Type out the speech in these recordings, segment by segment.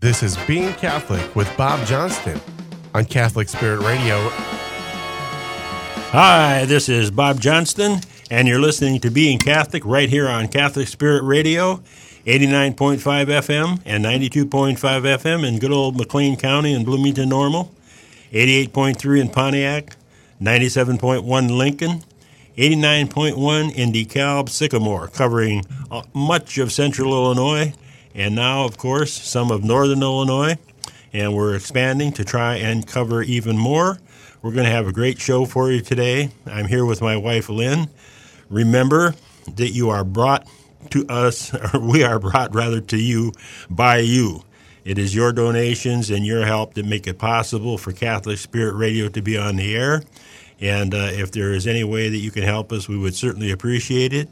This is Being Catholic with Bob Johnston on Catholic Spirit Radio. Hi, this is Bob Johnston, and you're listening to Being Catholic right here on Catholic Spirit Radio, 89.5 FM and 92.5 FM in good old McLean County and Bloomington Normal, 88.3 in Pontiac, 97.1 Lincoln, 89.1 in DeKalb Sycamore, covering uh, much of central Illinois, and now, of course, some of northern Illinois. And we're expanding to try and cover even more. We're going to have a great show for you today. I'm here with my wife, Lynn. Remember that you are brought to us, or we are brought rather to you by you. It is your donations and your help that make it possible for Catholic Spirit Radio to be on the air. And uh, if there is any way that you can help us, we would certainly appreciate it.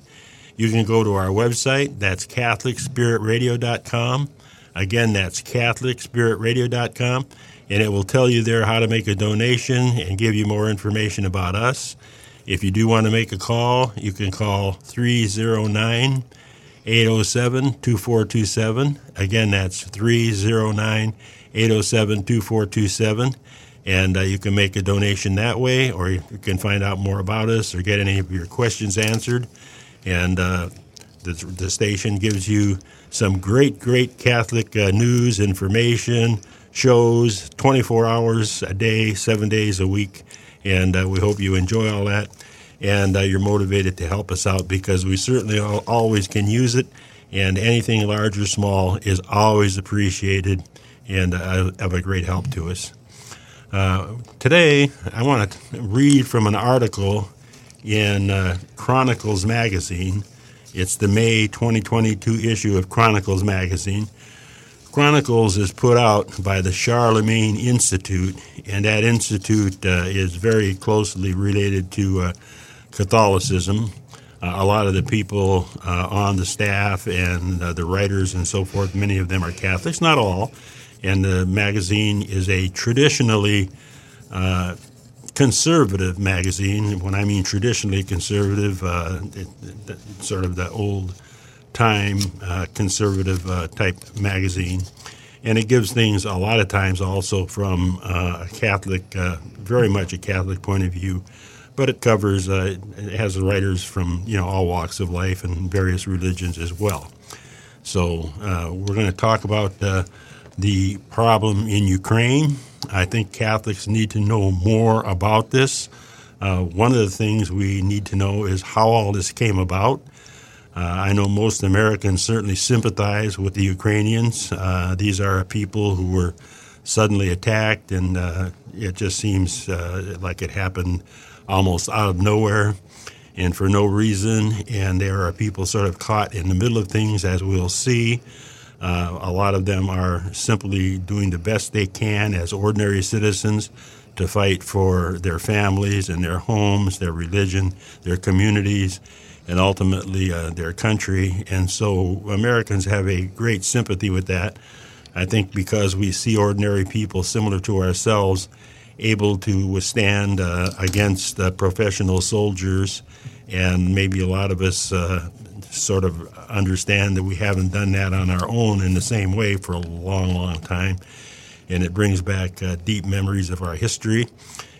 You can go to our website. That's CatholicSpiritRadio.com. Again, that's CatholicSpiritRadio.com. And it will tell you there how to make a donation and give you more information about us. If you do want to make a call, you can call 309 807 2427. Again, that's 309 807 2427 and uh, you can make a donation that way, or you can find out more about us or get any of your questions answered. And uh, the, the, station gives you some great, great Catholic uh, news, information, shows 24 hours a day, seven days a week. And uh, we hope you enjoy all that and uh, you're motivated to help us out because we certainly all, always can use it. And anything large or small is always appreciated and uh, of a great help to us. Uh, today, I want to read from an article in uh, Chronicles Magazine. It's the May 2022 issue of Chronicles Magazine. Chronicles is put out by the Charlemagne Institute, and that institute uh, is very closely related to uh, Catholicism. Uh, a lot of the people uh, on the staff and the writers and so forth, many of them are Catholics, not all and the magazine is a traditionally uh, conservative magazine. When I mean traditionally conservative, uh, it, it, sort of the old time uh, conservative uh, type magazine. And it gives things a lot of times also from uh, a Catholic, uh, very much a Catholic point of view, but it covers, it has writers from you know all walks of life and various religions as well. So we're going to talk about the problem in Ukraine. I think Catholics need to know more about this. Uh, one of the things we need to know is how all this came about. Uh, I know most Americans certainly sympathize with the Ukrainians. Uh, these are people who were suddenly attacked, and uh, it just seems uh, like it happened almost out of nowhere and for no reason. And there are people sort of caught in the middle of things, as we'll see. Uh, a lot of them are simply doing the best they can as ordinary citizens to fight for their families and their homes, their religion, their communities, and ultimately uh, their country. And so Americans have a great sympathy with that. I think because we see ordinary people similar to ourselves able to withstand uh, against uh, professional soldiers, and maybe a lot of us uh, sort of understand that we haven't done that on our own in the same way for a long, long time. And it brings back uh, deep memories of our history.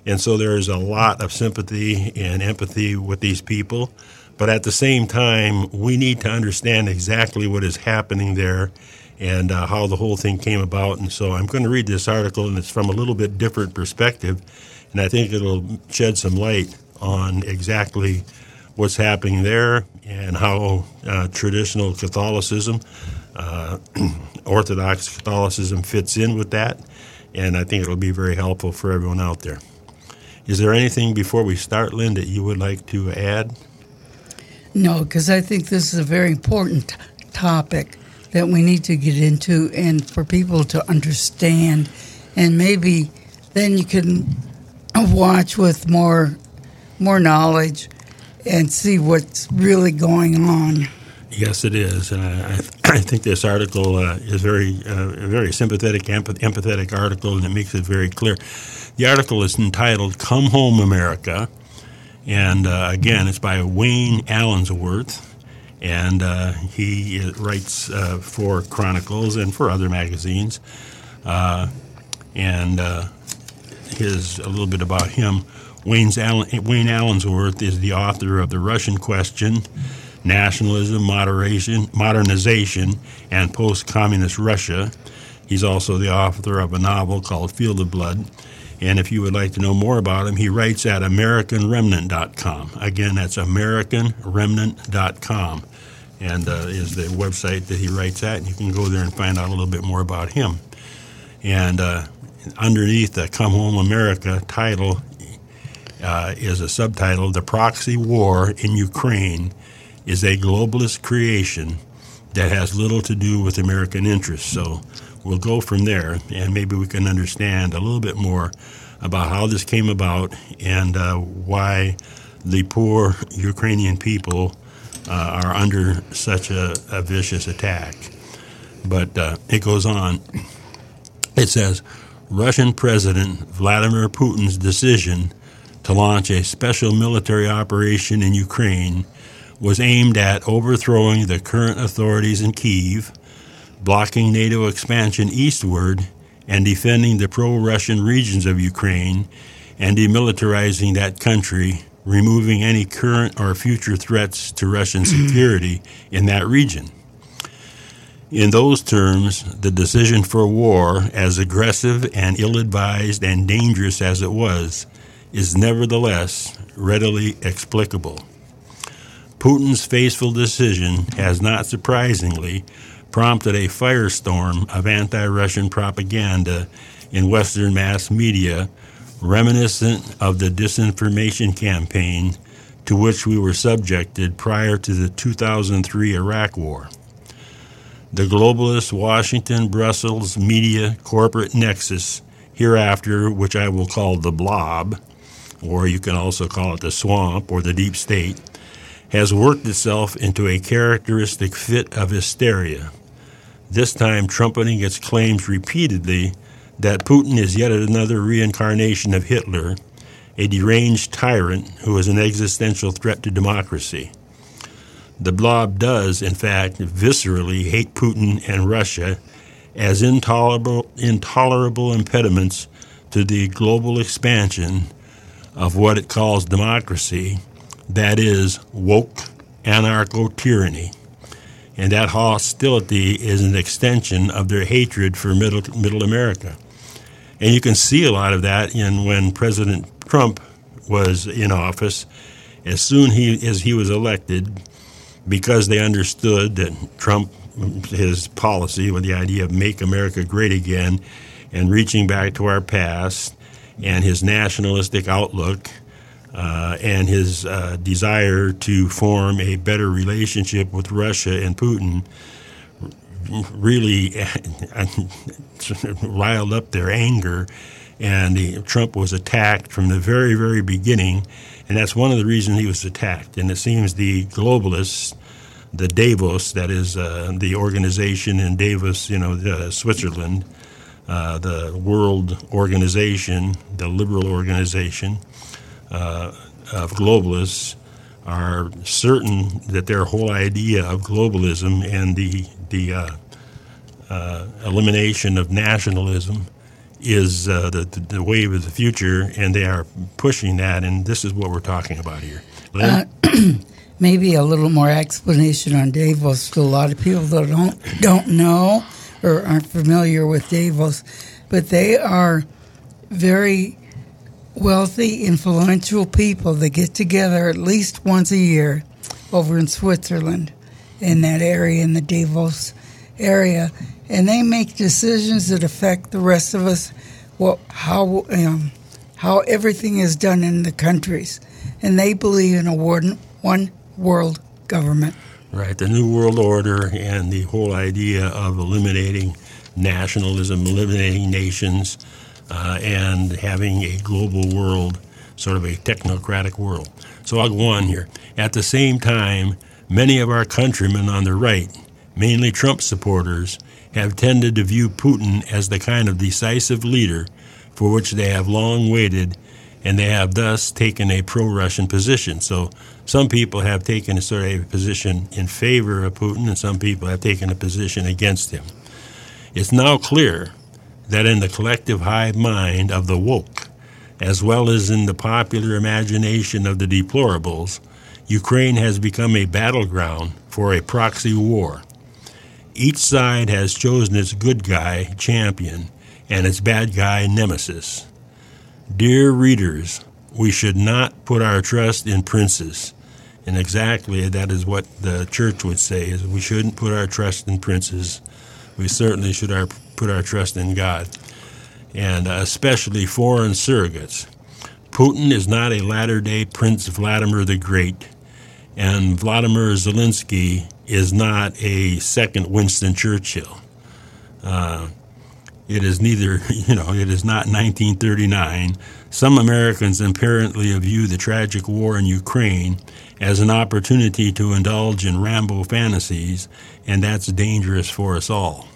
And so there is a lot of sympathy and empathy with these people. But at the same time, we need to understand exactly what is happening there and uh, how the whole thing came about. And so I'm going to read this article, and it's from a little bit different perspective. And I think it'll shed some light on exactly what's happening there and how uh, traditional Catholicism, uh, Orthodox Catholicism, fits in with that. And I think it'll be very helpful for everyone out there. Is there anything before we start, Lynn, that you would like to add? No, because I think this is a very important topic that we need to get into and for people to understand. And maybe then you can watch with more more knowledge and see what's really going on. Yes, it is, and I, I think this article uh, is very, uh, a very sympathetic, empathetic article, and it makes it very clear. The article is entitled "Come Home, America," and uh, again, it's by Wayne Allensworth, and uh, he writes uh, for Chronicles and for other magazines. Uh, and uh, his a little bit about him. Wayne's Allen, Wayne Allensworth is the author of The Russian Question, Nationalism, Moderation, Modernization, and Post-Communist Russia. He's also the author of a novel called Field of Blood. And if you would like to know more about him, he writes at AmericanRemnant.com. Again, that's AmericanRemnant.com, and uh, is the website that he writes at. And you can go there and find out a little bit more about him. And uh, underneath the Come Home America title uh, is a subtitle The Proxy War in Ukraine is a globalist creation that has little to do with American interests. So we'll go from there, and maybe we can understand a little bit more about how this came about and uh, why the poor Ukrainian people uh, are under such a, a, vicious attack. But uh, it goes on. It says Russian President Vladimir Putin's decision to launch a special military operation in Ukraine was aimed at overthrowing the current authorities in Kiev, blocking NATO expansion eastward, and defending the pro Russian regions of Ukraine and demilitarizing that country, removing any current or future threats to Russian security in that region. In those terms, the decision for war, as aggressive and ill advised and dangerous as it was, is nevertheless readily explicable. Putin's faithful decision has not surprisingly prompted a firestorm of anti Russian propaganda in Western mass media, reminiscent of the disinformation campaign to which we were subjected prior to the 2003 Iraq War. The globalist Washington Brussels media corporate nexus, hereafter, which I will call the blob, or you can also call it the swamp or the deep state, has worked itself into a characteristic fit of hysteria, this time trumpeting its claims repeatedly that Putin is yet another reincarnation of Hitler, a deranged tyrant who is an existential threat to democracy. The blob does, in fact, viscerally hate Putin and Russia as intolerable, intolerable impediments to the global expansion of what it calls democracy that is woke anarcho tyranny. And that hostility is an extension of their hatred for middle, middle America. And you can see a lot of that in when President Trump was in office. As soon he, as he was elected, because they understood that Trump, his policy with the idea of make America great again and reaching back to our past, and his nationalistic outlook uh, and his uh, desire to form a better relationship with Russia and Putin really riled up their anger. And Trump was attacked from the very, very beginning. And that's one of the reasons he was attacked. And it seems the globalists, the Davos, that is uh, the organization in Davos, you know, uh, Switzerland, uh, the World Organization, the liberal organization, uh, of globalists are certain that their whole idea of globalism and the the uh, uh, elimination of nationalism is uh, the, the wave of the future, and they are pushing that. And this is what we're talking about here. Maybe a little more explanation on Dave, to a lot of people that don't don't know or aren't familiar with Davos, but they are very wealthy, influential people that get together at least once a year over in Switzerland, in that area, in the Davos area, and they make decisions that affect the rest of us. Well, how um, how everything is done in the countries, and they believe in a one, one world government. Right, the New World Order and the whole idea of eliminating nationalism, eliminating nations, uh, and having a global world, sort of a technocratic world. So I'll go on here. At the same time, many of our countrymen on the right, mainly Trump supporters, have tended to view Putin as the kind of decisive leader for which they have long waited and they have thus taken a pro Russian position. So some people have taken a sort of position in favor of Putin, and some people have taken a position against him. It's now clear that in the collective hive mind of the woke, as well as in the popular imagination of the deplorables, Ukraine has become a battleground for a proxy war. Each side has chosen its good guy champion and its bad guy nemesis. Dear readers, we should not put our trust in princes. And exactly that is what the church would say is we shouldn't put our trust in princes. We certainly should our, put our trust in God. And especially foreign surrogates. Putin is not a latter-day Prince Vladimir the Great, and Vladimir Zelensky is not a second Winston Churchill. Uh, it is neither, you know, it is not 1939. Some Americans apparently view the tragic war in Ukraine as an opportunity to indulge in Rambo fantasies, and that's dangerous for us all.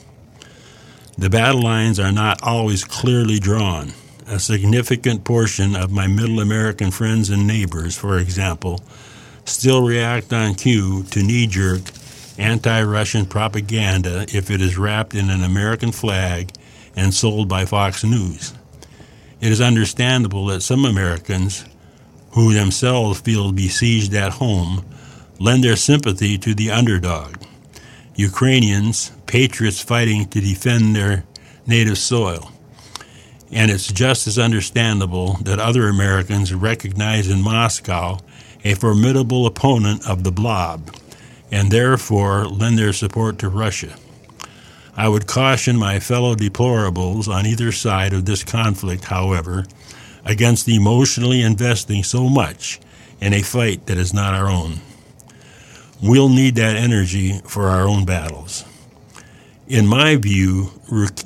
The battle lines are not always clearly drawn. A significant portion of my middle American friends and neighbors, for example, still react on cue to knee jerk anti Russian propaganda if it is wrapped in an American flag and sold by Fox News. It is understandable that some Americans, who themselves feel besieged at home, lend their sympathy to the underdog. Ukrainians, patriots fighting to defend their native soil. And it's just as understandable that other Americans recognize in Moscow a formidable opponent of the blob, and therefore lend their support to Russia. I would caution my fellow deplorables on either side of this conflict, however, against emotionally investing so much in a fight that is not our own. We'll need that energy for our own battles. In my view,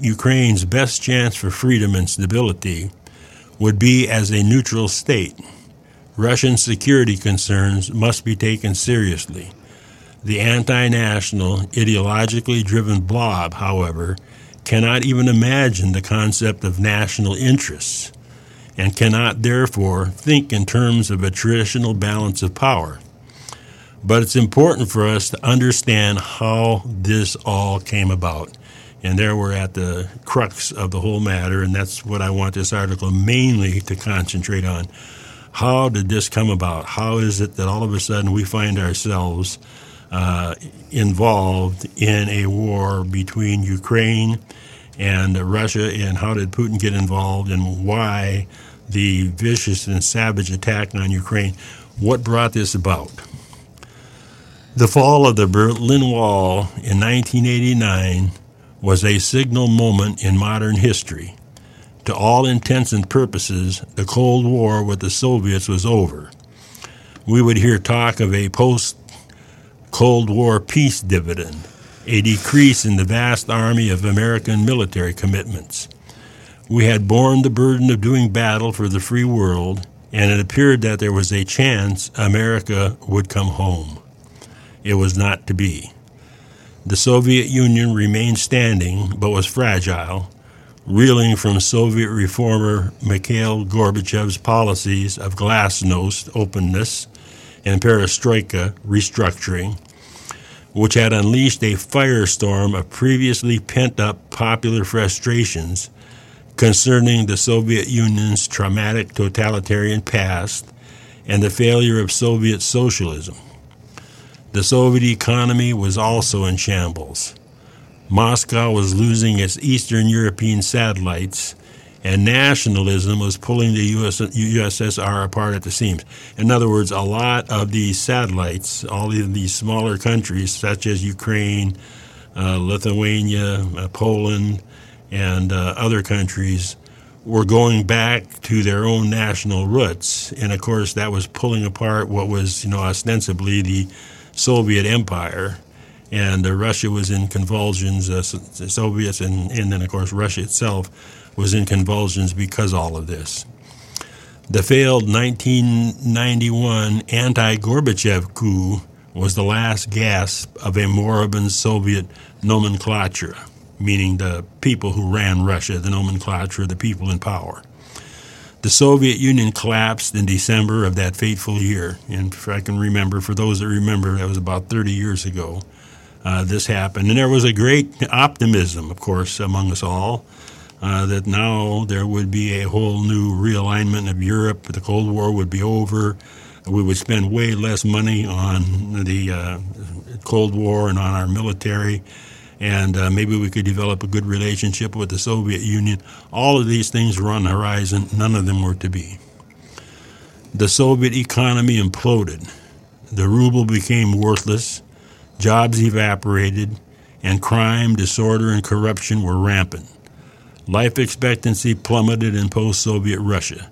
Ukraine's best chance for freedom and stability would be as a neutral state. Russian security concerns must be taken seriously the anti national, ideologically driven blob, however, cannot even imagine the concept of national interests and cannot therefore think in terms of a traditional balance of power. But it's important for us to understand how this all came about. And there we're at the crux of the whole matter, and that's what I want this article mainly to concentrate on. How did this come about? How is it that all of a sudden we find ourselves uh, involved in a war between Ukraine and Russia, and how did Putin get involved, and why the vicious and savage attack on Ukraine? What brought this about? The fall of the Berlin Wall in 1989 was a signal moment in modern history. To all intents and purposes, the Cold War with the Soviets was over. We would hear talk of a post Cold War peace dividend, a decrease in the vast army of American military commitments. We had borne the burden of doing battle for the free world, and it appeared that there was a chance America would come home. It was not to be. The Soviet Union remained standing, but was fragile, reeling from Soviet reformer Mikhail Gorbachev's policies of glasnost, openness, and perestroika, restructuring, which had unleashed a firestorm of previously pent up popular frustrations concerning the Soviet Union's traumatic totalitarian past and the failure of Soviet socialism. The Soviet economy was also in shambles. Moscow was losing its Eastern European satellites and nationalism was pulling the US, USSR apart at the seams. In other words, a lot of these satellites, all these smaller countries, such as Ukraine, uh, Lithuania, uh, Poland, and uh, other countries, were going back to their own national roots, and of course, that was pulling apart what was, you know, ostensibly the Soviet Empire and uh, Russia was in convulsions, uh, the Soviets, and, and then, of course, Russia itself was in convulsions because all of this. The failed 1991 anti Gorbachev coup was the last gasp of a moribund Soviet nomenclature, meaning the people who ran Russia, the nomenclature, the people in power. The Soviet Union collapsed in December of that fateful year. And if I can remember, for those that remember, that was about 30 years ago. Uh, this happened. And there was a great optimism, of course, among us all. Uh, that now there would be a whole new realignment of Europe. The Cold War would be over. We would spend way less money on the uh, Cold War and on our military, and uh, maybe we could develop a good relationship with the Soviet Union. All of these things were on the horizon. None of them were to be. The Soviet economy imploded. The ruble became worthless. Jobs evaporated, and crime, disorder, and corruption were rampant. Life expectancy plummeted in post Soviet Russia.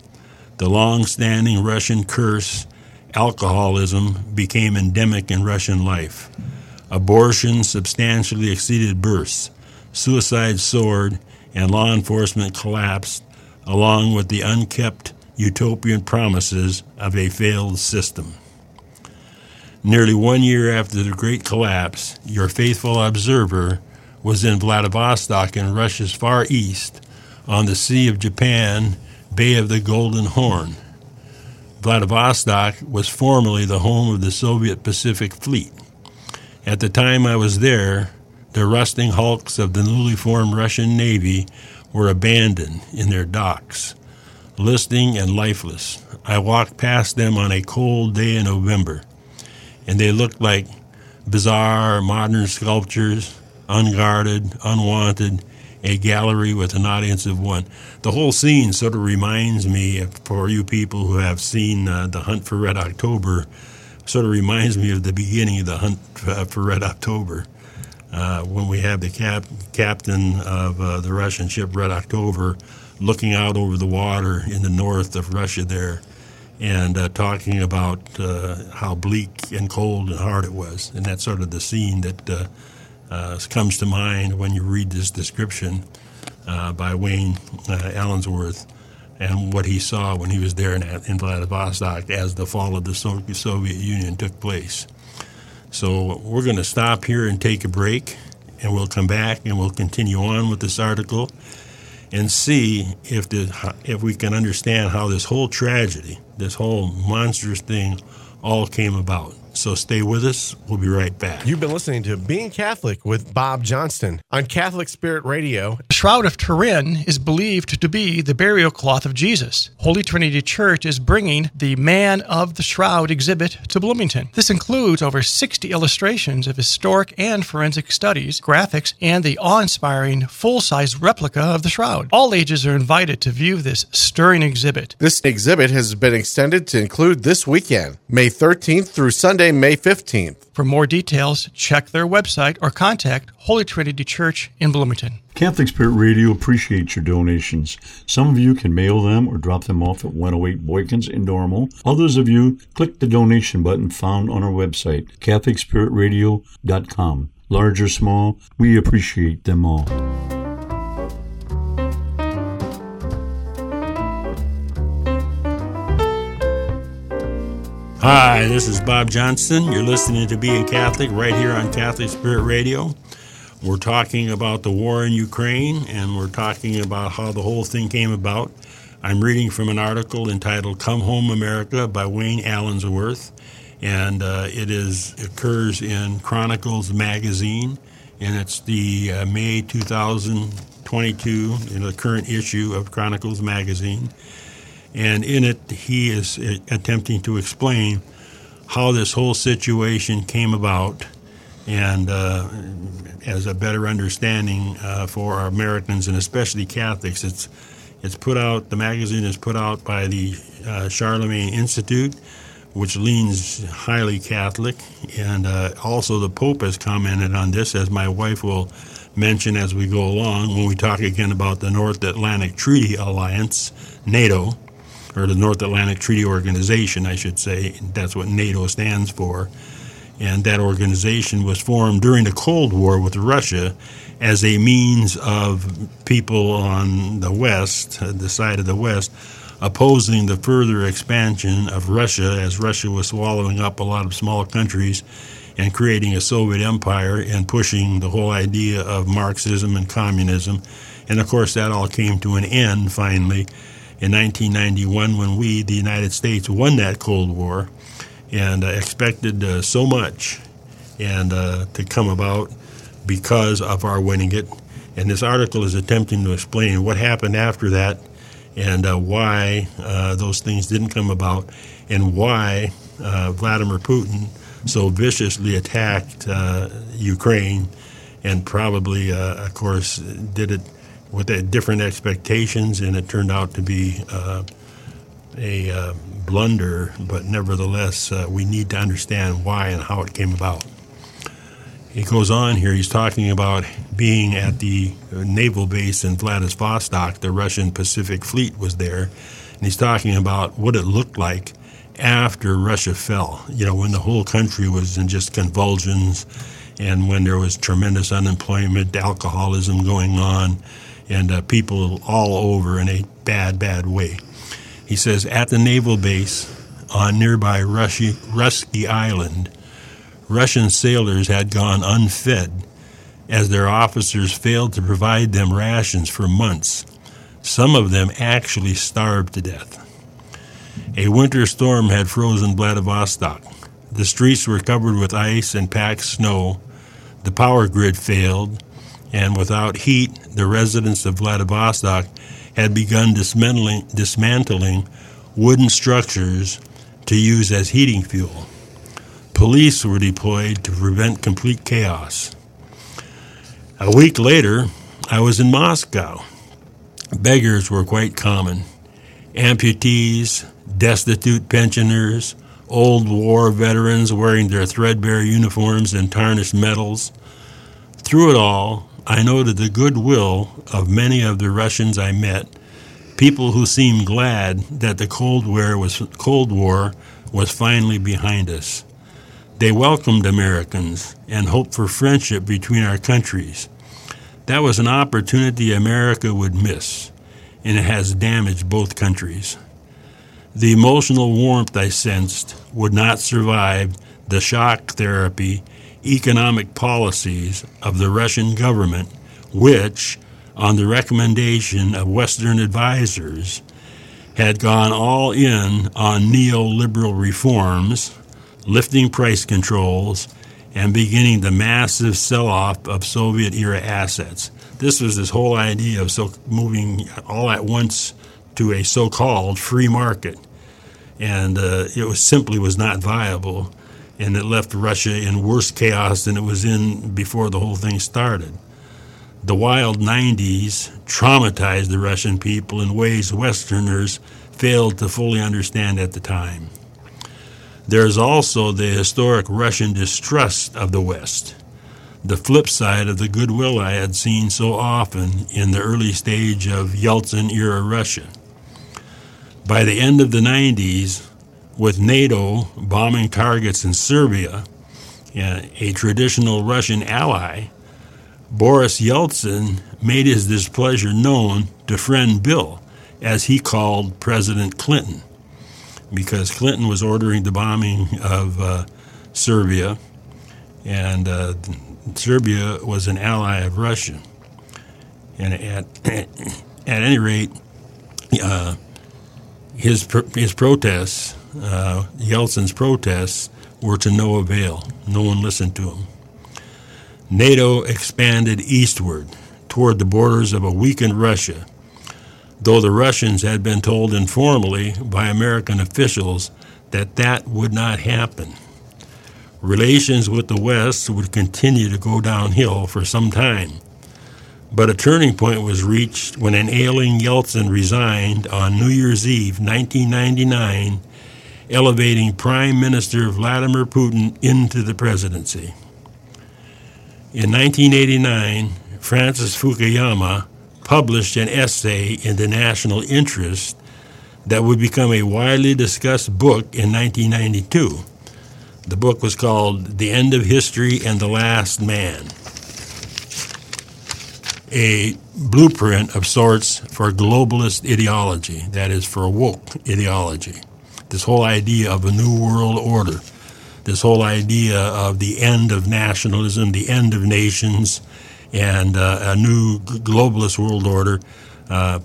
The long standing Russian curse, alcoholism, became endemic in Russian life. Abortion substantially exceeded births. Suicide soared, and law enforcement collapsed, along with the unkept utopian promises of a failed system. Nearly one year after the Great Collapse, your faithful observer was in Vladivostok in Russia's far east on the Sea of Japan, Bay of the Golden Horn. Vladivostok was formerly the home of the Soviet Pacific Fleet. At the time I was there, the rusting hulks of the newly formed Russian Navy were abandoned in their docks, listing and lifeless. I walked past them on a cold day in November, and they looked like bizarre modern sculptures unguarded, unwanted, a gallery with an audience of one. The whole scene sort of reminds me, for you people who have seen uh, The Hunt for Red October, sort of reminds me of the beginning of The Hunt uh, for Red October. Uh, when we have the cap- captain of uh, the Russian ship Red October looking out over the water in the north of Russia there and uh, talking about uh, how bleak and cold and hard it was. And that's sort of the scene that uh, comes to mind when you read this description uh, by Wayne uh, Allensworth and what he saw when he was there in, in Vladivostok as the fall of the Soviet Union took place. So we're going to stop here and take a break, and we'll come back and we'll continue on with this article and see if the, if we can understand how this whole tragedy, this whole monstrous thing, all came about. So stay with us. We'll be right back. You've been listening to Being Catholic with Bob Johnston on Catholic Spirit Radio. The Shroud of Turin is believed to be the burial cloth of Jesus. Holy Trinity Church is bringing the Man of the Shroud exhibit to Bloomington. This includes over 60 illustrations of historic and forensic studies, graphics, and the awe inspiring full size replica of the shroud. All ages are invited to view this stirring exhibit. This exhibit has been extended to include this weekend, May 13th through Sunday. May 15th. For more details, check their website or contact Holy Trinity Church in Bloomington. Catholic Spirit Radio appreciates your donations. Some of you can mail them or drop them off at 108 Boykins in Normal. Others of you click the donation button found on our website, CatholicSpiritRadio.com. Large or small, we appreciate them all. Hi, this is Bob Johnston. You're listening to Being Catholic right here on Catholic Spirit Radio. We're talking about the war in Ukraine and we're talking about how the whole thing came about. I'm reading from an article entitled Come Home America by Wayne Allensworth, and uh, it is occurs in Chronicles magazine, and it's the uh, May 2022, you know, the current issue of Chronicles magazine. And in it, he is uh, attempting to explain how this whole situation came about and uh, as a better understanding uh, for our Americans and especially Catholics. It's, it's put out, the magazine is put out by the uh, Charlemagne Institute, which leans highly Catholic. And uh, also, the Pope has commented on this, as my wife will mention as we go along when we talk again about the North Atlantic Treaty Alliance, NATO or the North Atlantic Treaty Organization, I should say. That's what NATO stands for. And that organization was formed during the Cold War with Russia as a means of people on the West, the side of the West, opposing the further expansion of Russia as Russia was swallowing up a lot of small countries and creating a Soviet empire and pushing the whole idea of Marxism and communism. And of course, that all came to an end finally in 1991 when we, the United States, won that Cold War and uh, expected uh, so much and uh, to come about because of our winning it. And this article is attempting to explain what happened after that and uh, why uh, those things didn't come about and why uh, Vladimir Putin so viciously attacked Ukraine and probably, of course, did it with different expectations, and it turned out to be a uh, blunder, but nevertheless, uh, we need to understand why and how it came about. He goes on here, he's talking about being at the naval base in Vladivostok, the Russian Pacific Fleet was there, and he's talking about what it looked like after Russia fell, you know, when the whole country was in just convulsions and when there was tremendous unemployment, alcoholism going on, and uh, people all over in a bad, bad way. He says, at the naval base on nearby Rushy, Rusky Island, Russian sailors had gone unfed as their officers failed to provide them rations for months. Some of them actually starved to death. A winter storm had frozen Vladivostok. The streets were covered with ice and packed snow. The power grid failed, and without heat, the residents of Vladivostok had begun dismantling, dismantling wooden structures to use as heating fuel. Police were deployed to prevent complete chaos. A week later, I was in Moscow. Beggars were quite common. Amputees, destitute pensioners, old war veterans wearing their threadbare uniforms and tarnished medals. Through it all, I noted the goodwill of many of the Russians I met, people who seemed glad that the Cold War was, Cold War was finally behind us. They welcomed Americans and hoped for friendship between our countries. That was an opportunity America would miss, and it has damaged both countries. The emotional warmth I sensed would not survive the shock therapy economic policies of the Russian government, which, on the recommendation of Western advisers, had gone all in on neoliberal reforms, lifting price controls, and beginning the massive sell off of Soviet era assets. This was this whole idea of so moving all at once to a so called free market. And uh, it was simply was not viable and it left Russia in worse chaos than it was in before the whole thing started. The wild 90s traumatized the Russian people in ways Westerners failed to fully understand at the time. There's also the historic Russian distrust of the West, the flip side of the goodwill I had seen so often in the early stage of Yeltsin era Russia. By the end of the 90s, with NATO bombing targets in Serbia, a traditional Russian ally, Boris Yeltsin made his displeasure known to friend Bill, as he called President Clinton, because Clinton was ordering the bombing of uh, Serbia, and uh, Serbia was an ally of Russia. And at, at any rate, uh, his, his protests uh, Yeltsin's protests were to no avail. No one listened to him. NATO expanded eastward toward the borders of a weakened Russia, though the Russians had been told informally by American officials that that would not happen. Relations with the West would continue to go downhill for some time. But a turning point was reached when an ailing Yeltsin resigned on New Year's Eve 1999 elevating Prime Minister Vladimir Putin into the presidency. In 1989, Francis Fukuyama published an essay in the national interest that would become a widely discussed book in 1992. The book was called The End of History and the Last Man, a blueprint of sorts for globalist ideology, that is, for woke ideology this whole idea of a new world order, this whole idea of the end of nationalism, the end of nations, and uh, a new globalist world order. Uh,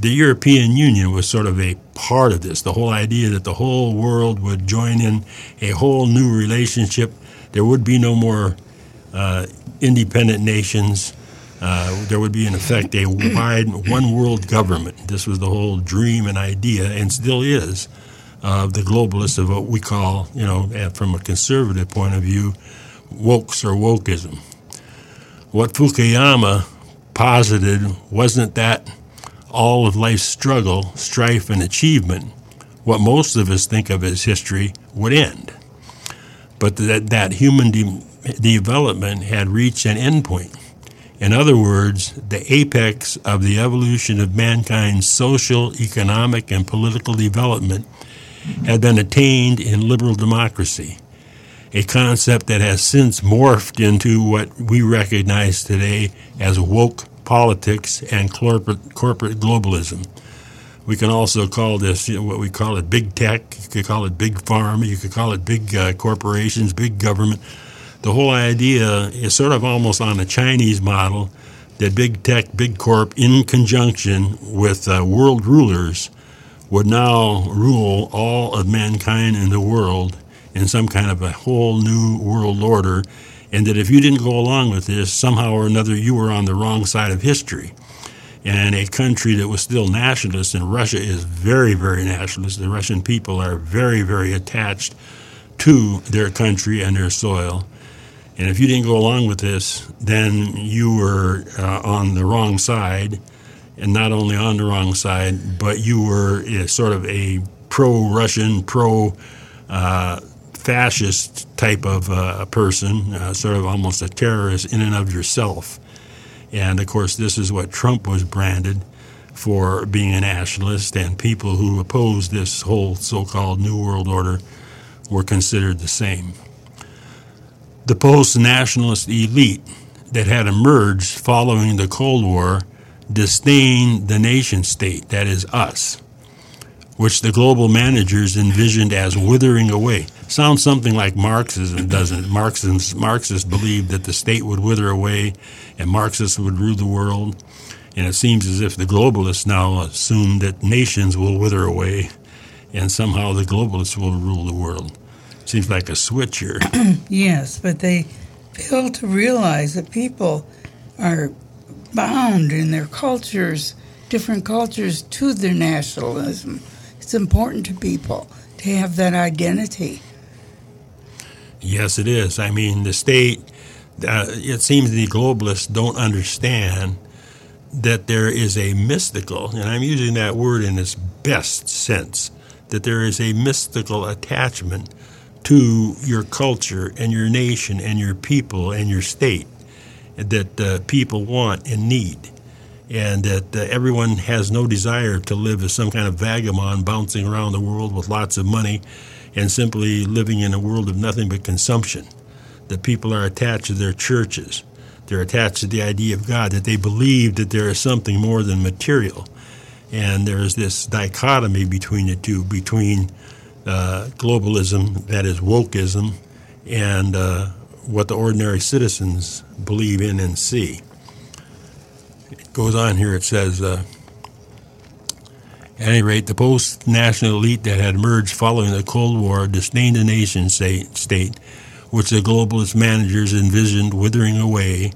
the European Union was sort of a part of this. The whole idea that the whole world would join in a whole new relationship. There would be no more uh, independent nations. Uh, there would be, in effect, a wide one world government. This was the whole dream and idea, and still is, of the globalists of what we call, you know, from a conservative point of view, wokes or wokeism. What Fukuyama posited wasn't that all of life's struggle, strife, and achievement, what most of us think of as history, would end. But that, that human de- development had reached an endpoint. In other words, the apex of the evolution of mankind's social, economic, and political development had been attained in liberal democracy, a concept that has since morphed into what we recognize today as woke politics and corporate, corporate globalism. We can also call this you know, what we call it big tech. You could call it big pharma. You could call it big uh, corporations, big government. The whole idea is sort of almost on a Chinese model that big tech, big corp, in conjunction with uh, world rulers, would now rule all of mankind in the world in some kind of a whole new world order and that if you didn't go along with this, somehow or another you were on the wrong side of history. And a country that was still nationalist, and Russia is very, very nationalist. The Russian people are very, very attached to their country and their soil. And if you didn't go along with this, then you were uh, on the wrong side, and not only on the wrong side, but you were uh, sort of a pro Russian, pro uh, fascist type of uh, person, uh, sort of almost a terrorist in and of yourself. And of course, this is what Trump was branded for being a nationalist, and people who opposed this whole so called New World Order were considered the same. The post nationalist elite that had emerged following the Cold War disdained the nation state, that is, us, which the global managers envisioned as withering away sounds something like Marxism, doesn't it? Marxists, Marxists believed that the state would wither away and Marxists would rule the world. And it seems as if the globalists now assume that nations will wither away and somehow the globalists will rule the world. Seems like a switch here. yes, but they fail to realize that people are bound in their cultures, different cultures, to their nationalism. It's important to people to have that identity. Yes, it is. I mean, the state, uh, it seems the globalists don't understand that there is a mystical, and I'm using that word in its best sense, that there is a mystical attachment to your culture and your nation and your people and your state that uh, people want and need. And that uh, everyone has no desire to live as some kind of vagabond bouncing around the world with lots of money and simply living in a world of nothing but consumption. That people are attached to their churches. They're attached to the idea of God, that they believe that there is something more than material. And there is this dichotomy between the two, between uh, globalism, that is wokeism, and uh, what the ordinary citizens believe in and see. It goes on here, it says, uh, at any rate, the post national elite that had emerged following the Cold War disdained the nation state, which the globalist managers envisioned withering away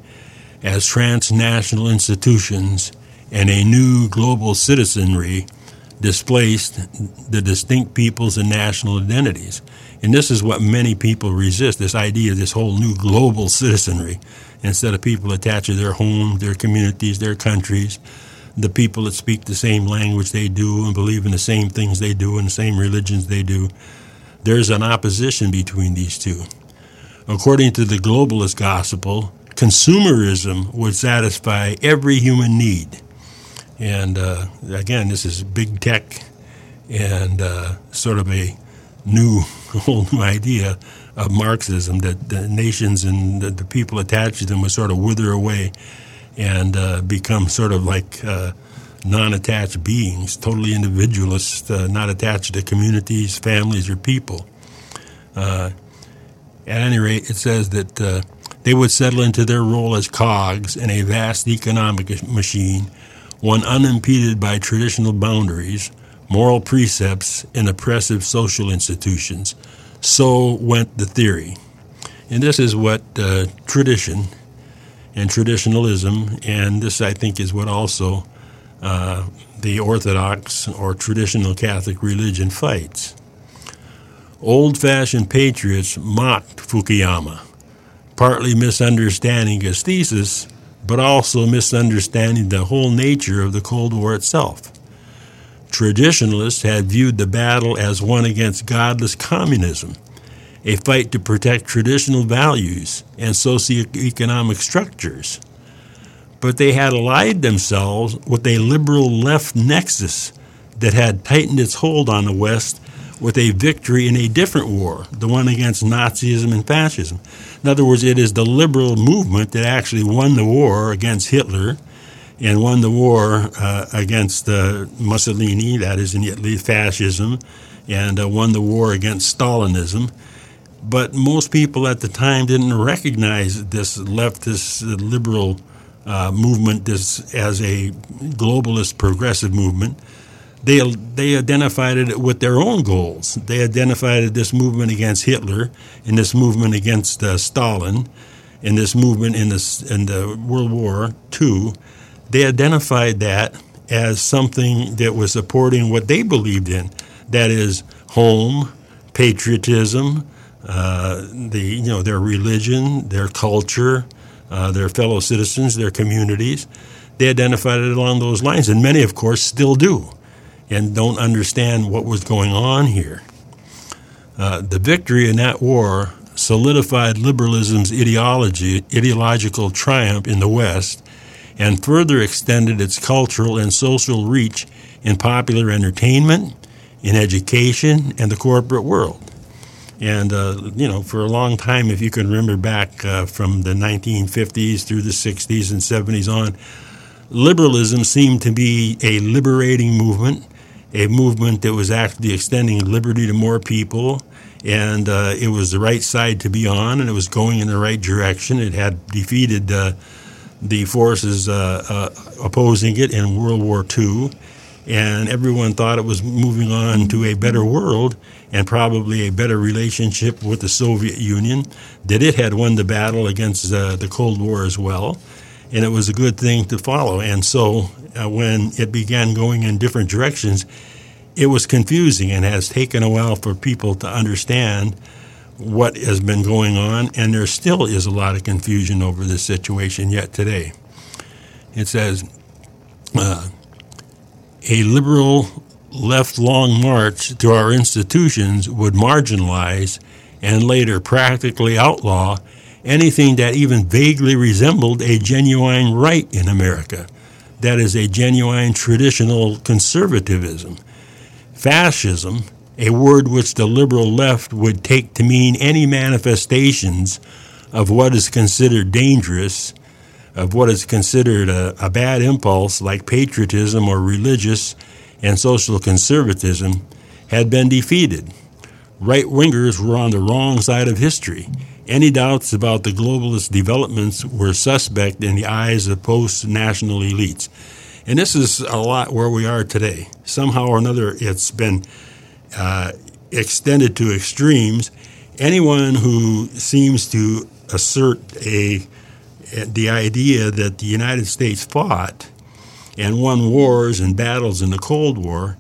as transnational institutions and a new global citizenry displaced the distinct peoples and national identities. And this is what many people resist this idea this whole new global citizenry instead of people attached to their homes, their communities, their countries the people that speak the same language they do and believe in the same things they do and the same religions they do. There's an opposition between these two. According to the globalist gospel, consumerism would satisfy every human need. And uh, again, this is big tech and uh, sort of a new, whole new idea of Marxism that the nations and the, the people attached to them would sort of wither away and uh, become sort of like uh, non attached beings, totally individualist, uh, not attached to communities, families, or people. Uh, at any rate, it says that uh, they would settle into their role as cogs in a vast economic machine one unimpeded by traditional boundaries, moral precepts, and oppressive social institutions. So went the theory. And this is what uh, tradition and traditionalism, and this I think is what also uh, the Orthodox or traditional Catholic religion fights. Old fashioned patriots mocked Fukuyama, partly misunderstanding his thesis, but also misunderstanding the whole nature of the Cold War itself. Traditionalists had viewed the battle as one against godless communism, a fight to protect traditional values and socioeconomic structures. But they had allied themselves with a liberal left nexus that had tightened its hold on the West with a victory in a different war, the one against Nazism and fascism. In other words, it is the liberal movement that actually won the war against Hitler and won the war uh, against uh, Mussolini, that is in Italy, fascism, and uh, won the war against Stalinism. But most people at the time didn't recognize this leftist uh, liberal uh, movement this, as a globalist progressive movement they they identified it with their own goals. They identified this movement against Hitler and this movement against uh, Stalin and this movement in this in the World War II. They identified that as something that was supporting what they believed in. That is home, patriotism, uh, the you know their religion, their culture, uh, their fellow citizens, their communities. They identified it along those lines, and many, of course, still do and don't understand what was going on here. Uh, the victory in that war solidified liberalism's ideology, ideological triumph in the West and further extended its cultural and social reach in popular entertainment, in education, and the corporate world. And, uh, you know, for a long time, if you can remember back uh, from the 1950s through the 60s and 70s on, liberalism seemed to be a liberating movement a movement that was actually extending liberty to more people, and uh, it was the right side to be on, and it was going in the right direction. It had defeated uh, the forces uh, uh opposing it in World War II, and everyone thought it was moving on to a better world and probably a better relationship with the Soviet Union. That it had won the battle against uh, the Cold War as well and it was a good thing to follow. And so uh, when it began going in different directions, it was confusing and has taken a while for people to understand what has been going on, and there still is a lot of confusion over this situation yet today. It says, uh, a liberal left long march to our institutions would marginalize and later practically outlaw anything that even vaguely resembled a genuine right in America. That is, a genuine traditional conservatism. Fascism, a word which the liberal left would take to mean any manifestations of what is considered dangerous, of what is considered a, a bad impulse like patriotism or religious and social conservatism, had been defeated. Right wingers were on the wrong side of history any doubts about the globalist developments were suspect in the eyes of post national elites. And this is a lot where we are today. Somehow or another, it's been uh, extended to extremes. Anyone who seems to assert a the idea that the United States fought and won wars and battles in the Cold War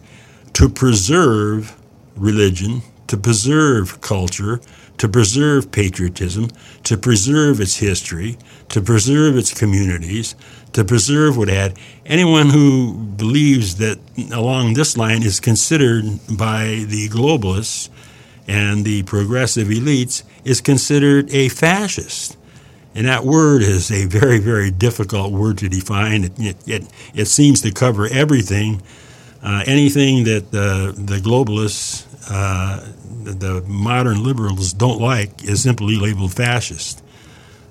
to preserve religion, to preserve culture, to preserve patriotism, to preserve its history, to preserve its communities, to preserve what had. Anyone who believes that along this line is considered by the globalists and the progressive elites is considered a fascist. And that word is a very, very difficult word to define. It, it, it, it seems to cover everything, uh, anything that uh, the globalists uh, the modern liberals don't like is simply labeled fascist.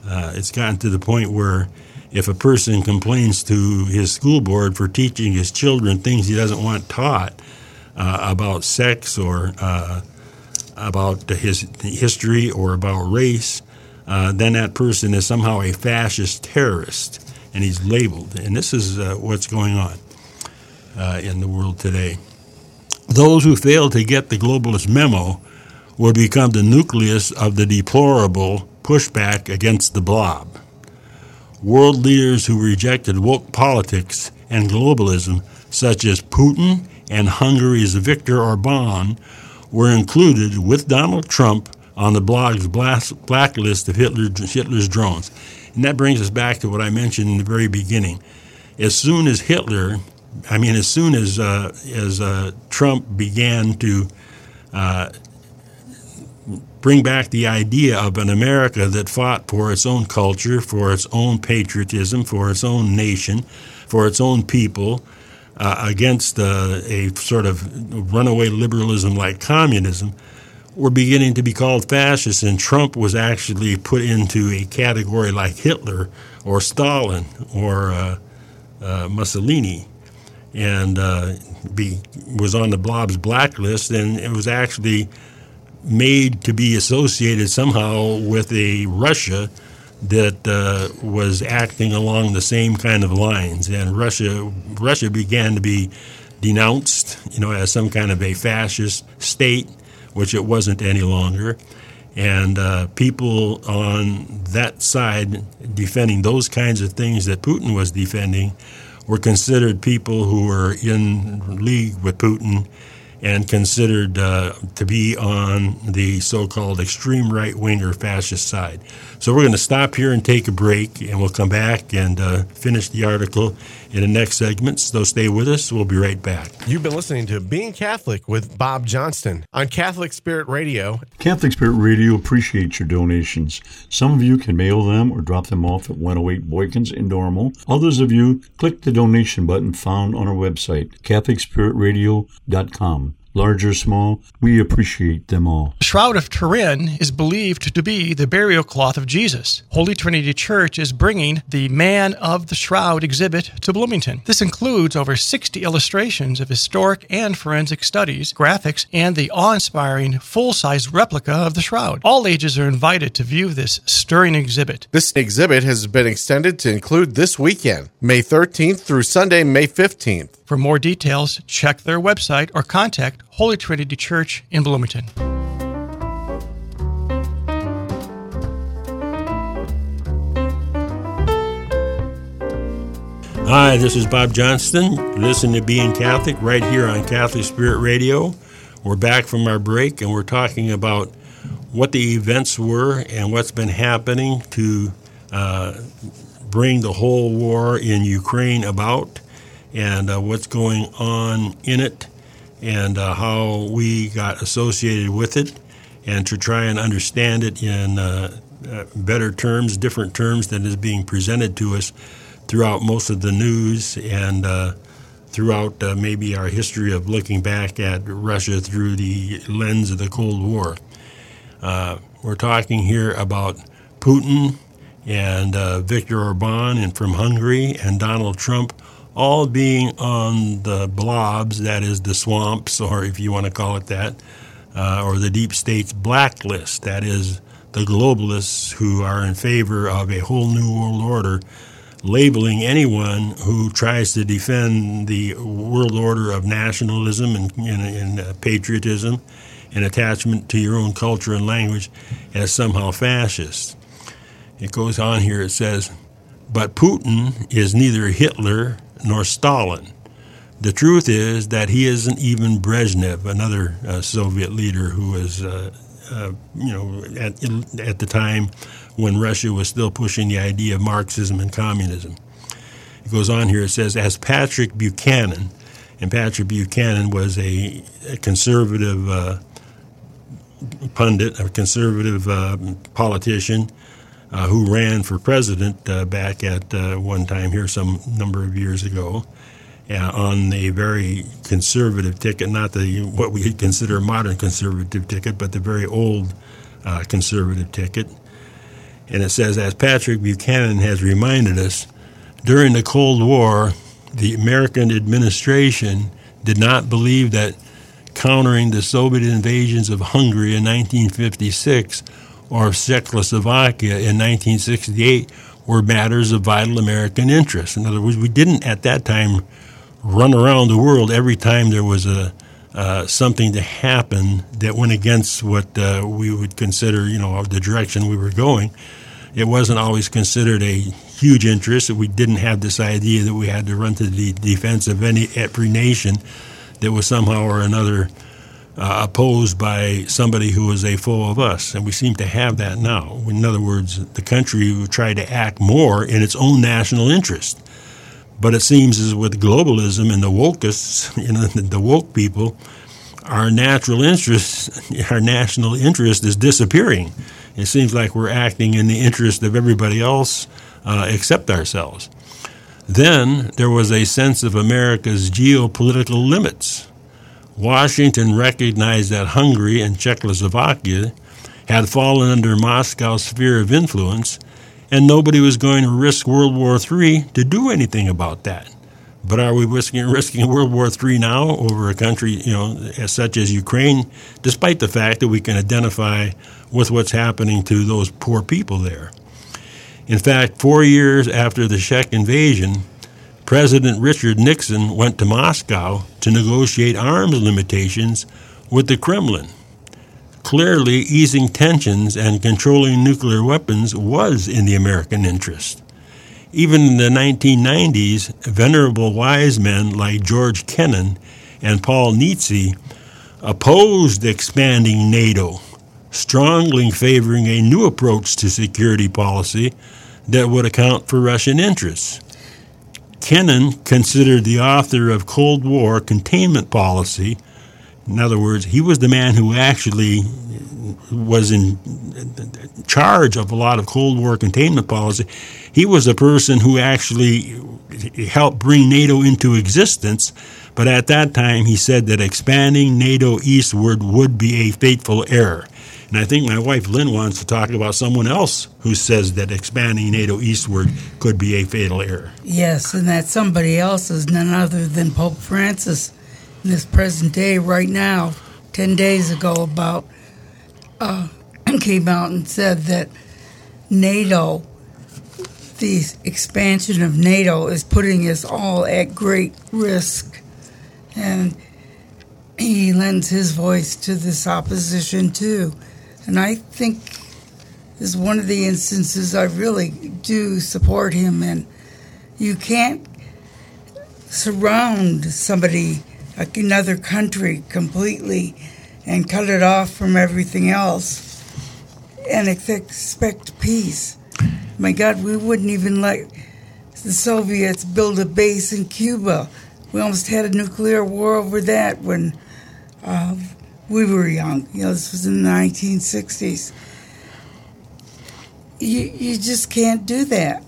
Uh, it's gotten to the point where if a person complains to his school board for teaching his children things he doesn't want taught uh, about sex or uh, about his history or about race, uh, then that person is somehow a fascist terrorist. and he's labeled. And this is uh, what's going on uh, in the world today. Those who fail to get the globalist memo will become the nucleus of the deplorable pushback against the blob. World leaders who rejected woke politics and globalism, such as Putin and Hungary's Viktor Orban, were included with Donald Trump on the blob's blacklist of Hitler's, Hitler's drones. And that brings us back to what I mentioned in the very beginning. As soon as Hitler, I mean, as soon as uh, as uh, Trump began to uh, bring back the idea of an America that fought for its own culture, for its own patriotism, for its own nation, for its own people, uh, against uh, a sort of runaway liberalism like communism, were beginning to be called fascists, and Trump was actually put into a category like Hitler or Stalin or uh, uh Mussolini, and uh, be, was on the Blob's blacklist, and it was actually made to be associated somehow with a Russia that uh, was acting along the same kind of lines, and Russia Russia began to be denounced, you know, as some kind of a fascist state, which it wasn't any longer. And uh, people on that side defending those kinds of things that Putin was defending were considered people who were in league with Putin and considered uh, to be on the so called extreme right wing or fascist side. So we're going to stop here and take a break, and we'll come back and uh, finish the article in the next segment. So stay with us. We'll be right back. You've been listening to Being Catholic with Bob Johnston on Catholic Spirit Radio. Catholic Spirit Radio appreciates your donations. Some of you can mail them or drop them off at 108 Boykins in Normal. Others of you click the donation button found on our website, CatholicSpiritRadio.com large or small, we appreciate them all. The Shroud of Turin is believed to be the burial cloth of Jesus. Holy Trinity Church is bringing the Man of the Shroud exhibit to Bloomington. This includes over 60 illustrations of historic and forensic studies, graphics, and the awe inspiring full size replica of the shroud. All ages are invited to view this stirring exhibit. This exhibit has been extended to include this weekend, May 13th through Sunday, May 15th. For more details, check their website or contact Holy Trinity Church in Bloomington. Hi, this is Bob Johnston. Listen to Being Catholic right here on Catholic Spirit Radio. We're back from our break and we're talking about what the events were and what's been happening to uh, bring the whole war in Ukraine about and uh, what's going on in it and uh, how we got associated with it and to try and understand it in uh, uh, better terms, different terms than is being presented to us throughout most of the news and uh, throughout uh, maybe our history of looking back at Russia through the lens of the Cold War. we're talking here about Putin and Viktor Orban and from Hungary and Donald Trump all being on the blobs, that is the swamps, or if you want to call it that, uh, or the deep state's blacklist, that is the globalists who are in favor of a whole new world order, labeling anyone who tries to defend the world order of nationalism and, and, and uh, patriotism and attachment to your own culture and language as somehow fascist. It goes on here, it says, but Putin is neither Hitler nor Stalin. The truth is that he isn't even Brezhnev, another uh, Soviet leader who was, uh, uh, you know, at, at the time when Russia was still pushing the idea of Marxism and communism. It goes on here, it says, as Patrick Buchanan, and Patrick Buchanan was a, a conservative uh, pundit, a conservative uh, politician uh, who ran for president uh, back at uh, one time here some number of years ago uh, on a very conservative ticket, not the what we consider a modern conservative ticket, but the very old uh, conservative ticket. And it says, as Patrick Buchanan has reminded us, during the Cold War, the American administration did not believe that countering the Soviet invasions of Hungary in 1956 or Czechoslovakia in 1968 were matters of vital American interest. In other words, we didn't at that time run around the world every time there was a uh, something to happen that went against what uh, we would consider, you know, the direction we were going. It wasn't always considered a huge interest. We didn't have this idea that we had to run to the defense of any every nation that was somehow or another uh, opposed by somebody who was a foe of us. And we seem to have that now. In other words, the country try to act more in its own national interest. But it seems as with globalism and the wokeists, you know, the woke people, our natural interest, our national interest is disappearing. It seems like we're acting in the interest of everybody else uh, except ourselves. Then there was a sense of America's geopolitical limits. Washington recognized that Hungary and Czechoslovakia had fallen under Moscow's sphere of influence and nobody was going to risk World War III to do anything about that. But are we risking, risking World War III now over a country, you know, as such as Ukraine, despite the fact that we can identify with what's happening to those poor people there? In fact, four years after the Czech invasion, President Richard Nixon went to Moscow to negotiate arms limitations with the Kremlin. Clearly, easing tensions and controlling nuclear weapons was in the American interest. Even in the 1990s, venerable wise men like George Kennan and Paul Nitze opposed expanding NATO, strongly favoring a new approach to security policy that would account for Russian interests. Kennan considered the author of Cold War containment policy in other words, he was the man who actually was in charge of a lot of Cold War containment policy. He was the person who actually helped bring NATO into existence. But at that time, he said that expanding NATO eastward would be a fateful error. And I think my wife Lynn wants to talk about someone else who says that expanding NATO eastward could be a fatal error. Yes, and that somebody else is none other than Pope Francis in this present day right now, 10 days ago, about uh, came out and said that NATO, the expansion of NATO, is putting us all at great risk. And he lends his voice to this opposition too. And I think is one of the instances I really do support him in. You can't surround somebody another country completely and cut it off from everything else and expect peace. My God, we wouldn't even let the Soviets build a base in Cuba. We almost had a nuclear war over that when uh, we were young. You know, this was in the 1960s. You, you just can't do that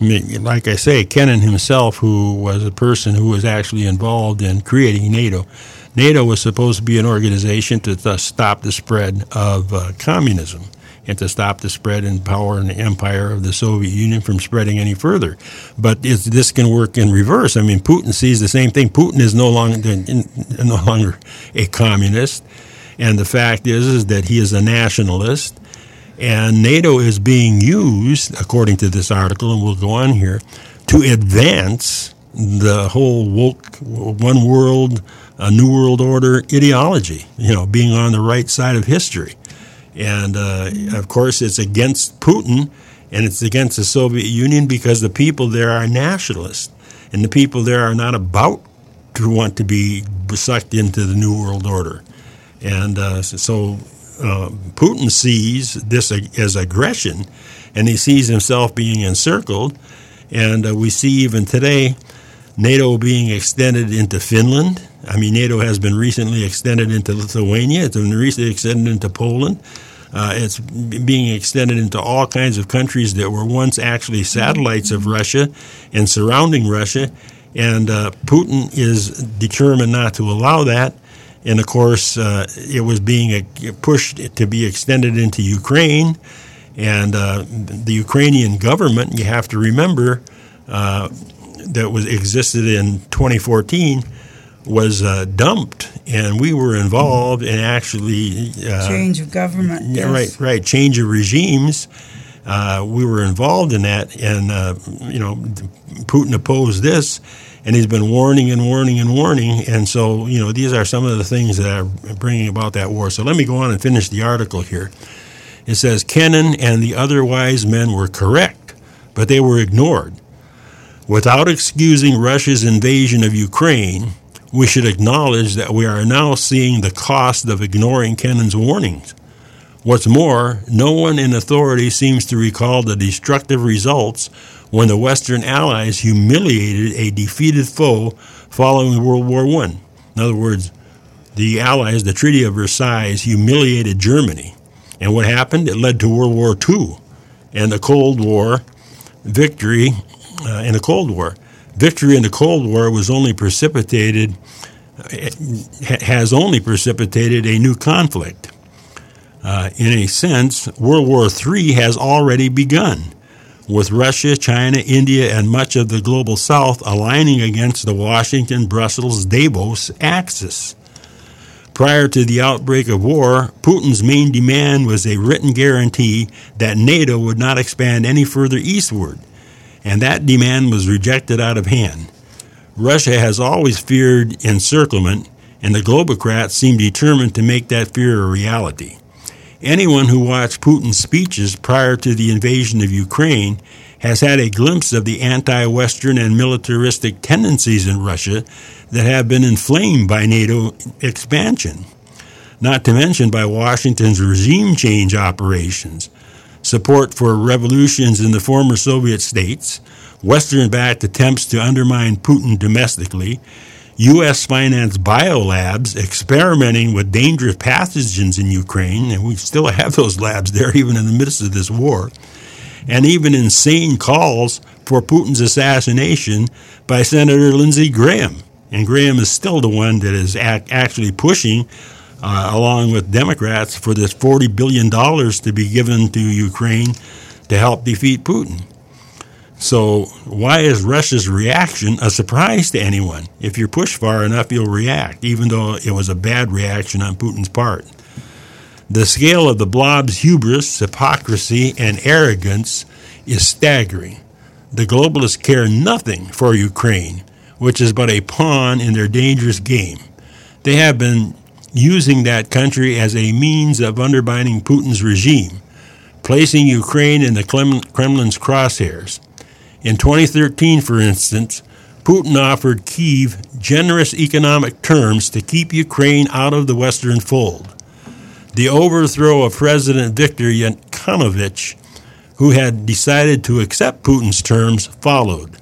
like I say, Kennan himself, who was a person who was actually involved in creating NATO, NATO was supposed to be an organization to stop the spread of uh, communism and to stop the spread and power and the empire of the Soviet Union from spreading any further. But this can work in reverse. I mean, Putin sees the same thing. Putin is no longer no longer a communist, and the fact is is that he is a nationalist and NATO is being used, according to this article, and we'll go on here, to advance the whole woke, one world, a new world order ideology, you know, being on the right side of history. And uh, of course, it's against Putin and it's against the Soviet Union because the people there are nationalists. And the people there are not about to want to be sucked into the New World Order. And uh, so uh, Putin sees this as aggression, and he sees himself being encircled. And uh, we see even today NATO being extended into Finland. I mean, NATO has been recently extended into Lithuania. It's been recently extended into Poland. Uh, it's being extended into all kinds of countries that were once actually satellites of Russia and surrounding Russia. And uh, Putin is determined not to allow that and of course, uh, it was being pushed to be extended into Ukraine. And uh, the Ukrainian government, you have to remember, uh, that was existed in 2014 was uh, dumped, and we were involved in actually uh, change of government. Yeah, yes. right, right, change of regimes, Uh, we were involved in that, and uh, you know, Putin opposed this, and he's been warning and warning and warning. And so, you know, these are some of the things that are bringing about that war. So let me go on and finish the article here. It says Kennan and the other wise men were correct, but they were ignored. Without excusing Russia's invasion of Ukraine, we should acknowledge that we are now seeing the cost of ignoring Kennan's warnings. What's more, no one in authority seems to recall the destructive results when the Western Allies humiliated a defeated foe following World War I. In other words, the Allies, the Treaty of Versailles, humiliated Germany. And what happened? It led to World War II and the Cold War victory uh, in the Cold War. Victory in the Cold War was only precipitated, has only precipitated a new conflict. Uh, in a sense, World War III has already begun, with Russia, China, India, and much of the global south aligning against the Washington Brussels Davos axis. Prior to the outbreak of war, Putin's main demand was a written guarantee that NATO would not expand any further eastward, and that demand was rejected out of hand. Russia has always feared encirclement, and the Globocrats seem determined to make that fear a reality. Anyone who watched Putin's speeches prior to the invasion of Ukraine has had a glimpse of the anti Western and militaristic tendencies in Russia that have been inflamed by NATO expansion, not to mention by Washington's regime change operations, support for revolutions in the former Soviet states, Western backed attempts to undermine Putin domestically, U.S. financed biolabs experimenting with dangerous pathogens in Ukraine, and we still have those labs there even in the midst of this war, and even insane calls for Putin's assassination by Senator Lindsey Graham. And Graham is still the one that is ac- actually pushing, uh, along with Democrats, for this $40 billion to be given to Ukraine to help defeat Putin. So, why is Russia's reaction a surprise to anyone? If you're pushed far enough, you'll react, even though it was a bad reaction on Putin's part. The scale of the blob's hubris, hypocrisy, and arrogance is staggering. The globalists care nothing for Ukraine, which is but a pawn in their dangerous game. They have been using that country as a means of undermining Putin's regime, placing Ukraine in the Kremlin's crosshairs. In 2013, for instance, Putin offered Kiev generous economic terms to keep Ukraine out of the Western fold. The overthrow of President Viktor Yanukovych, who had decided to accept Putin's terms, followed.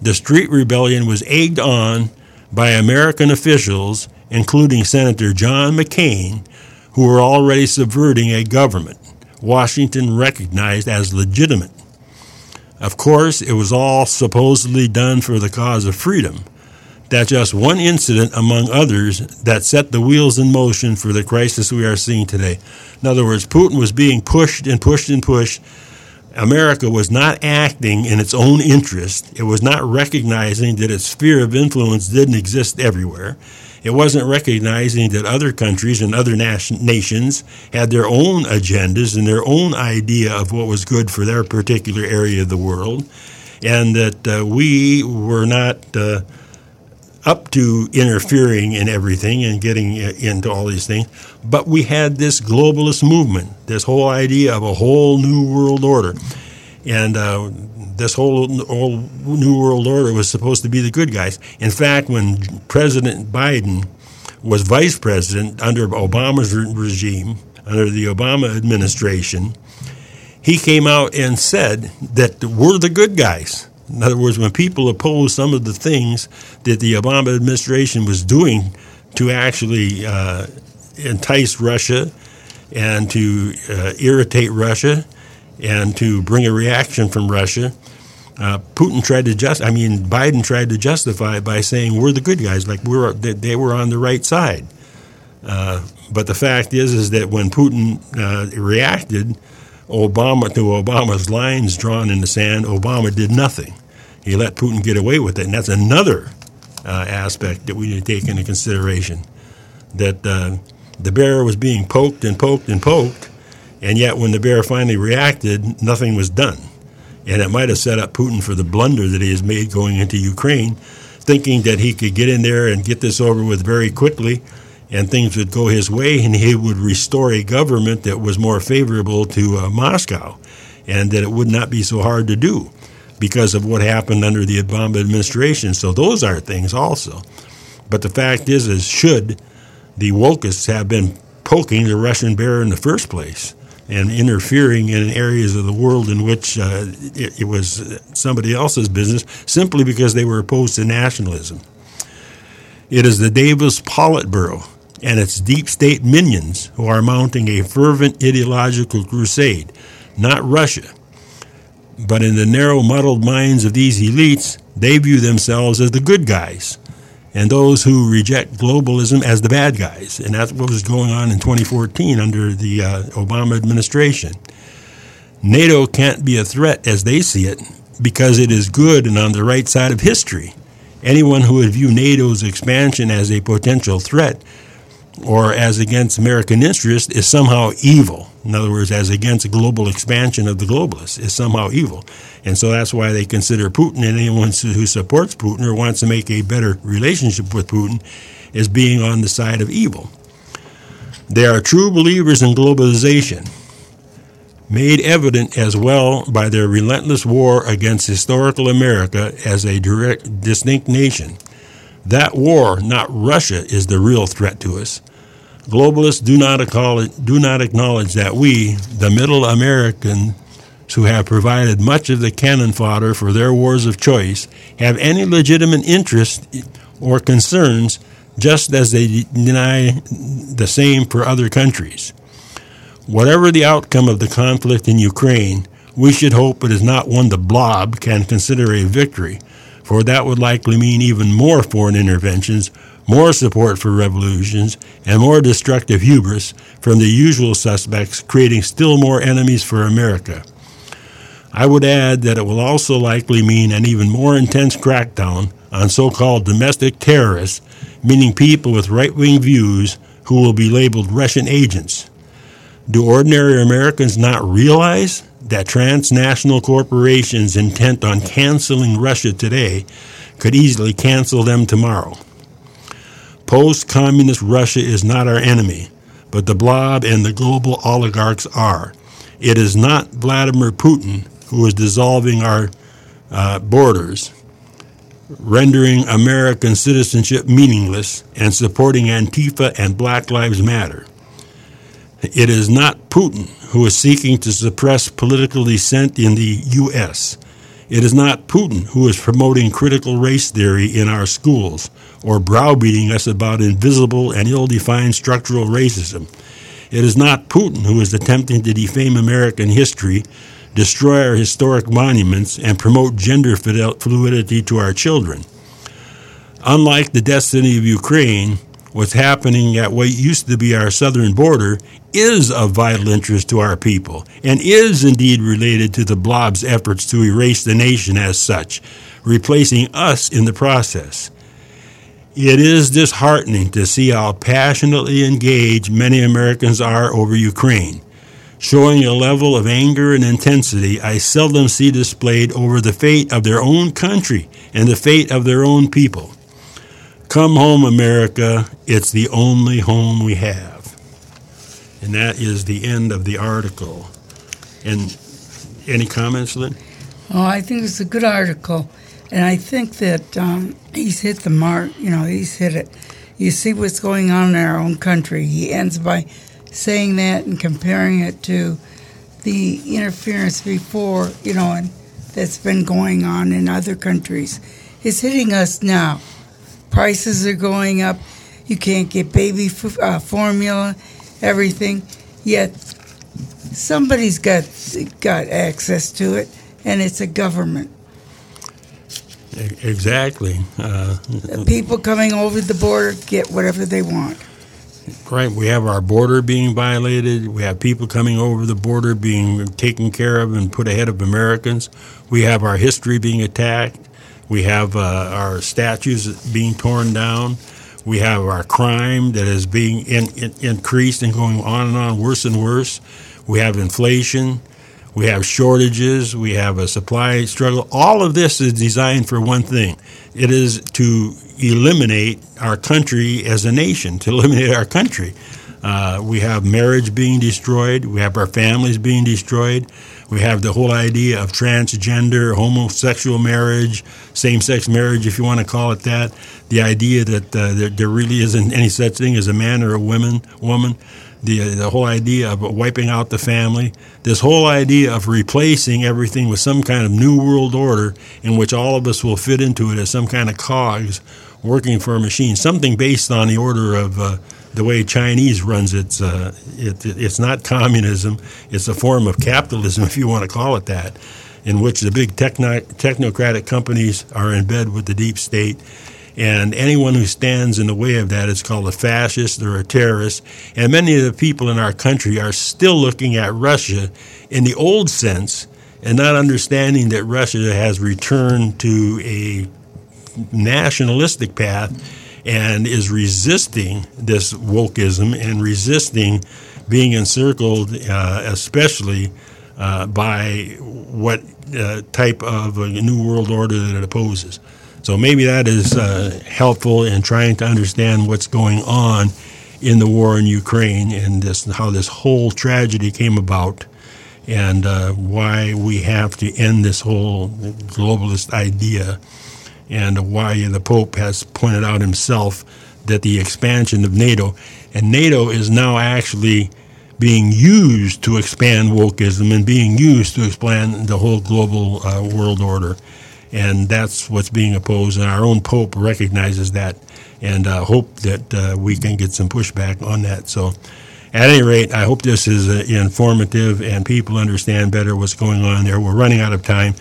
The street rebellion was egged on by American officials, including Senator John McCain, who were already subverting a government Washington recognized as legitimate. Of course, it was all supposedly done for the cause of freedom. That's just one incident among others that set the wheels in motion for the crisis we are seeing today. In other words, Putin was being pushed and pushed and pushed. America was not acting in its own interest. It was not recognizing that its sphere of influence didn't exist everywhere. It wasn't recognizing that other countries and other nation, nations had their own agendas and their own idea of what was good for their particular area of the world, and that uh, we were not uh, up to interfering in everything and getting uh, into all these things. But we had this globalist movement, this whole idea of a whole new world order. And uh, this whole, whole New World Order was supposed to be the good guys. In fact, when President Biden was vice president under Obama's regime, under the Obama administration, he came out and said that we're the good guys. In other words, when people opposed some of the things that the Obama administration was doing to actually uh, entice Russia and to uh, irritate Russia and to bring a reaction from Russia, uh, Putin tried to just, I mean, Biden tried to justify it by saying we're the good guys, like we're they were on the right side. Uh, but the fact is, is that when Putin uh, reacted, Obama to Obama's lines drawn in the sand, Obama did nothing. He let Putin get away with it, and that's another uh, aspect that we need to take into consideration. That uh, the bear was being poked and poked and poked, And yet, when the bear finally reacted, nothing was done. And it might have set up Putin for the blunder that he has made going into Ukraine, thinking that he could get in there and get this over with very quickly and things would go his way and he would restore a government that was more favorable to uh, Moscow and that it would not be so hard to do because of what happened under the Obama administration. So those are things also. But the fact is, is should the wokists have been poking the Russian bear in the first place and interfering in areas of the world in which uh, it, it was somebody else's business simply because they were opposed to nationalism. It is the Davos Politburo and its deep state minions who are mounting a fervent ideological crusade, not Russia. But in the narrow, muddled minds of these elites, they view themselves as the good guys, and those who reject globalism as the bad guys. And that's what was going on in 2014 under the uh, Obama administration. NATO can't be a threat as they see it because it is good and on the right side of history. Anyone who would view NATO's expansion as a potential threat or as against American interest is somehow evil. In other words, as against global expansion of the globalists is somehow evil. And so that's why they consider Putin and anyone who supports Putin or wants to make a better relationship with Putin as being on the side of evil. They are true believers in globalization, made evident as well by their relentless war against historical America as a direct, distinct nation. That war, not Russia, is the real threat to us. Globalists do not acknowledge, do not acknowledge that we, the middle Americans who have provided much of the cannon fodder for their wars of choice, have any legitimate interest or concerns, just as they deny the same for other countries. Whatever the outcome of the conflict in Ukraine, we should hope it is not one the blob can consider a victory, for that would likely mean even more foreign interventions, more support for revolutions, and more destructive hubris from the usual suspects, creating still more enemies for America. I would add that it will also likely mean an even more intense crackdown on so called domestic terrorists, meaning people with right wing views who will be labeled Russian agents. Do ordinary Americans not realize that transnational corporations intent on canceling Russia today could easily cancel them tomorrow. Post communist Russia is not our enemy, but the blob and the global oligarchs are. It is not Vladimir Putin who is dissolving our uh, borders, rendering American citizenship meaningless, and supporting Antifa and Black Lives Matter. It is not Putin who is seeking to suppress political dissent in the U.S. It is not Putin who is promoting critical race theory in our schools or browbeating us about invisible and ill defined structural racism. It is not Putin who is attempting to defame American history, destroy our historic monuments, and promote gender fluidity to our children. Unlike the destiny of Ukraine, what's happening at what used to be our southern border is of vital interest to our people and is indeed related to the blob's efforts to erase the nation as such, replacing us in the process. It is disheartening to see how passionately engaged many Americans are over Ukraine, showing a level of anger and intensity I seldom see displayed over the fate of their own country and the fate of their own people. Come home, America. It's the only home we have. And that is the end of the article. And any comments, Lynn? Oh, I think it's a good article. And I think that um, he's hit the mark. You know, he's hit it. You see what's going on in our own country. He ends by saying that and comparing it to the interference before, you know, and that's been going on in other countries. It's hitting us now prices are going up. You can't get baby f- uh, formula, everything. Yet somebody's got got access to it, and it's a government. Exactly. Uh, People coming over the border get whatever they want. Right. We have our border being violated. We have people coming over the border being taken care of and put ahead of Americans. We have our history being attacked. We have uh, our statues being torn down. We have our crime that is being in, in, increased and going on and on, worse and worse. We have inflation. We have shortages. We have a supply struggle. All of this is designed for one thing it is to eliminate our country as a nation, to eliminate our country. Uh, we have marriage being destroyed. We have our families being destroyed. We have the whole idea of transgender, homosexual marriage, same sex marriage, if you want to call it that. The idea that uh, there, there, really isn't any such thing as a man or a woman. woman. The, the whole idea of wiping out the family. This whole idea of replacing everything with some kind of new world order in which all of us will fit into it as some kind of cogs working for a machine. Something based on the order of. Uh, the way Chinese runs its, uh, it, it's not communism. It's a form of capitalism, if you want to call it that, in which the big techno- technocratic companies are in bed with the deep state. And anyone who stands in the way of that is called a fascist or a terrorist. And many of the people in our country are still looking at Russia in the old sense and not understanding that Russia has returned to a nationalistic path and is resisting this wokeism and resisting being encircled, uh, especially uh, by what uh, type of a new world order that it opposes. So maybe that is uh, helpful in trying to understand what's going on in the war in Ukraine and this how this whole tragedy came about and uh, why we have to end this whole globalist idea and why the Pope has pointed out himself that the expansion of NATO, and NATO is now actually being used to expand wokeism and being used to expand the whole global uh, world order. And that's what's being opposed, and our own Pope recognizes that and uh, hope that uh, we can get some pushback on that. So, at any rate, I hope this is uh, informative and people understand better what's going on there. We're running out of time.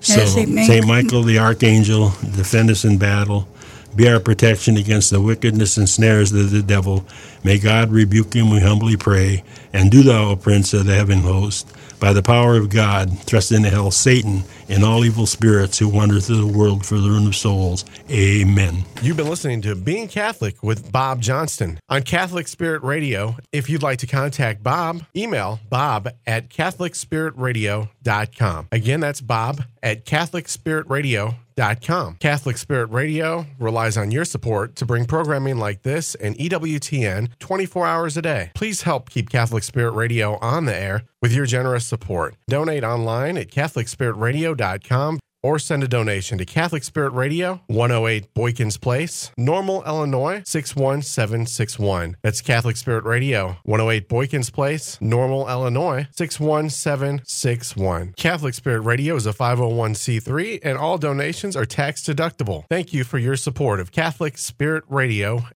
So, St. Michael the Archangel, defend us in battle. Be our protection against the wickedness and snares of the devil. May God rebuke him, we humbly pray. And do thou, O Prince of the heaven host, by the power of God, thrust into hell Satan and all evil spirits who wander through the world for the ruin of souls. Amen. You've been listening to Being Catholic with Bob Johnston on Catholic Spirit Radio. If you'd like to contact Bob, email bob at CatholicSpiritRadio.com. Again, that's bob at CatholicSpiritRadio.com. Catholic Spirit Radio relies on your support to bring programming like this and EWTN 24 hours a day. Please help keep Catholic Spirit Radio on the air with your generous support. Donate online at CatholicSpiritRadio.com or send a donation to Catholic Spirit Radio, 108 Boykins Place, Normal, Illinois 61761. That's Catholic Spirit Radio, 108 Boykins Place, Normal, Illinois 61761. Catholic Spirit Radio is a 501c3 and all donations are tax deductible. Thank you for your support of Catholic Spirit Radio